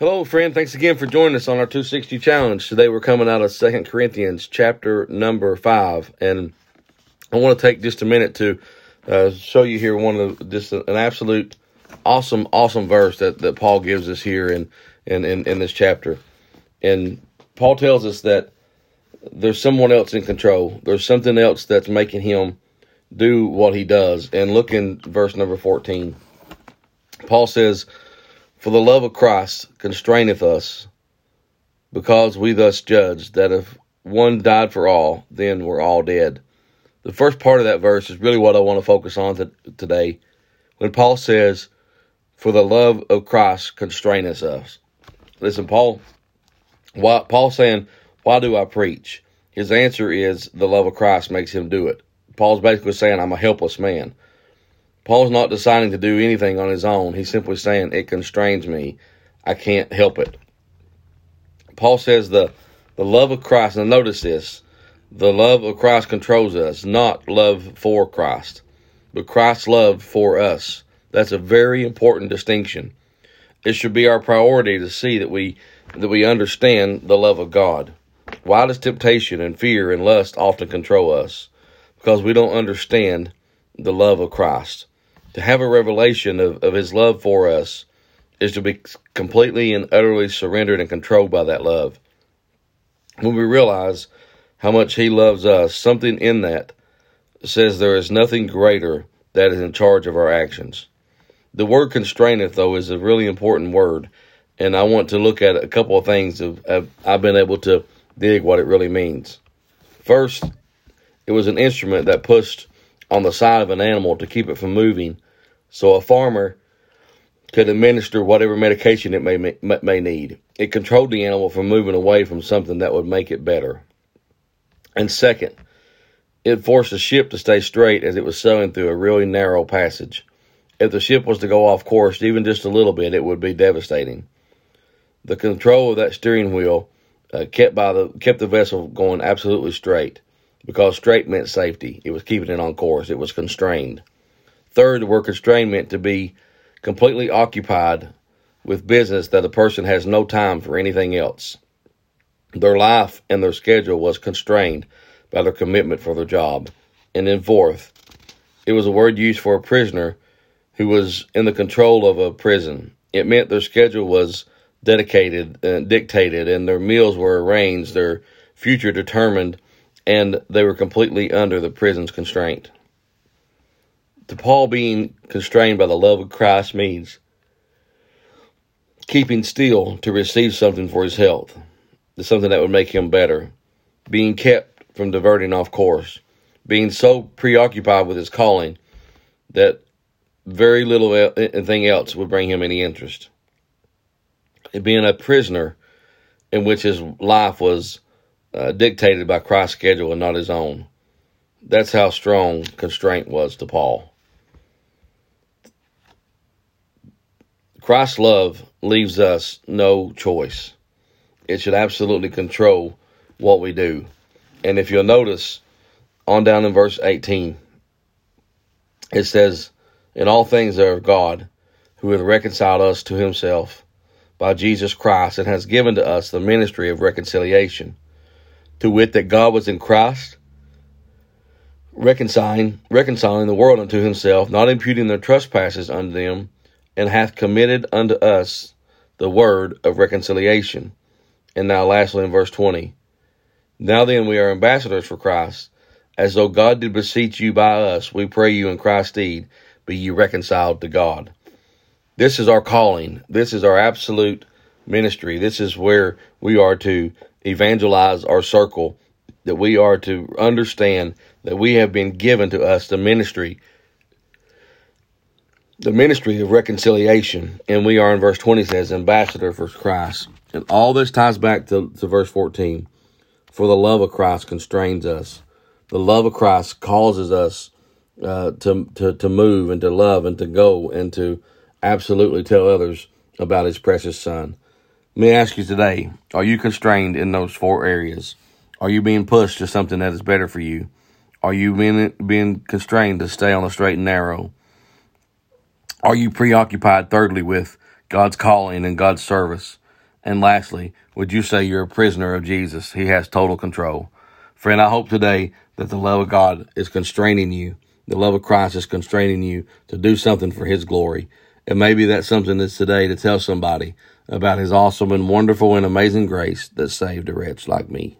Hello, friend. Thanks again for joining us on our 260 challenge. Today we're coming out of Second Corinthians chapter number 5. And I want to take just a minute to uh, show you here one of the, just an absolute awesome, awesome verse that, that Paul gives us here in, in, in, in this chapter. And Paul tells us that there's someone else in control. There's something else that's making him do what he does. And look in verse number 14. Paul says, For the love of Christ constraineth us, because we thus judge that if one died for all, then we're all dead. The first part of that verse is really what I want to focus on to, today. When Paul says, For the love of Christ constraineth us. Listen, Paul, why, Paul saying, Why do I preach? His answer is the love of Christ makes him do it. Paul's basically saying, I'm a helpless man. Paul's not deciding to do anything on his own. He's simply saying, It constrains me. I can't help it. Paul says the, the love of Christ, and notice this the love of Christ controls us, not love for Christ, but Christ's love for us. That's a very important distinction. It should be our priority to see that we that we understand the love of God. Why does temptation and fear and lust often control us? Because we don't understand the love of Christ. To have a revelation of, of his love for us is to be completely and utterly surrendered and controlled by that love. When we realize how much he loves us, something in that says there is nothing greater that is in charge of our actions. The word constraineth, though, is a really important word, and I want to look at a couple of things of, of I've been able to dig what it really means. First, it was an instrument that pushed on the side of an animal to keep it from moving, so a farmer could administer whatever medication it may may need. It controlled the animal from moving away from something that would make it better. And second, it forced the ship to stay straight as it was sailing through a really narrow passage. If the ship was to go off course even just a little bit, it would be devastating. The control of that steering wheel uh, kept by the kept the vessel going absolutely straight because straight meant safety. It was keeping it on course. It was constrained. Third, the word constrained meant to be completely occupied with business that a person has no time for anything else. Their life and their schedule was constrained by their commitment for their job. And then fourth, it was a word used for a prisoner who was in the control of a prison. It meant their schedule was dedicated and dictated and their meals were arranged, their future determined, and they were completely under the prison's constraint. To Paul, being constrained by the love of Christ means keeping still to receive something for his health, something that would make him better, being kept from diverting off course, being so preoccupied with his calling that very little thing else would bring him any interest. Being a prisoner in which his life was uh, dictated by Christ's schedule and not his own. That's how strong constraint was to Paul. Christ's love leaves us no choice. It should absolutely control what we do. And if you'll notice, on down in verse 18, it says, In all things of God, who hath reconciled us to himself by Jesus Christ, and has given to us the ministry of reconciliation to wit, that God was in Christ, reconciling, reconciling the world unto himself, not imputing their trespasses unto them, and hath committed unto us the word of reconciliation. And now, lastly, in verse 20, now then we are ambassadors for Christ, as though God did beseech you by us, we pray you in Christ's deed, be ye reconciled to God. This is our calling. This is our absolute ministry. This is where we are to evangelize our circle, that we are to understand that we have been given to us the ministry, the ministry of reconciliation. And we are in verse 20 says, ambassador for Christ. And all this ties back to, to verse 14. For the love of Christ constrains us. The love of Christ causes us uh, to, to, to move and to love and to go and to absolutely tell others about his precious son. Let me ask you today are you constrained in those four areas? Are you being pushed to something that is better for you? Are you being, being constrained to stay on the straight and narrow? Are you preoccupied, thirdly, with God's calling and God's service? And lastly, would you say you're a prisoner of Jesus? He has total control. Friend, I hope today that the love of God is constraining you. The love of Christ is constraining you to do something for His glory. And maybe that's something that's today to tell somebody about his awesome and wonderful and amazing grace that saved a wretch like me.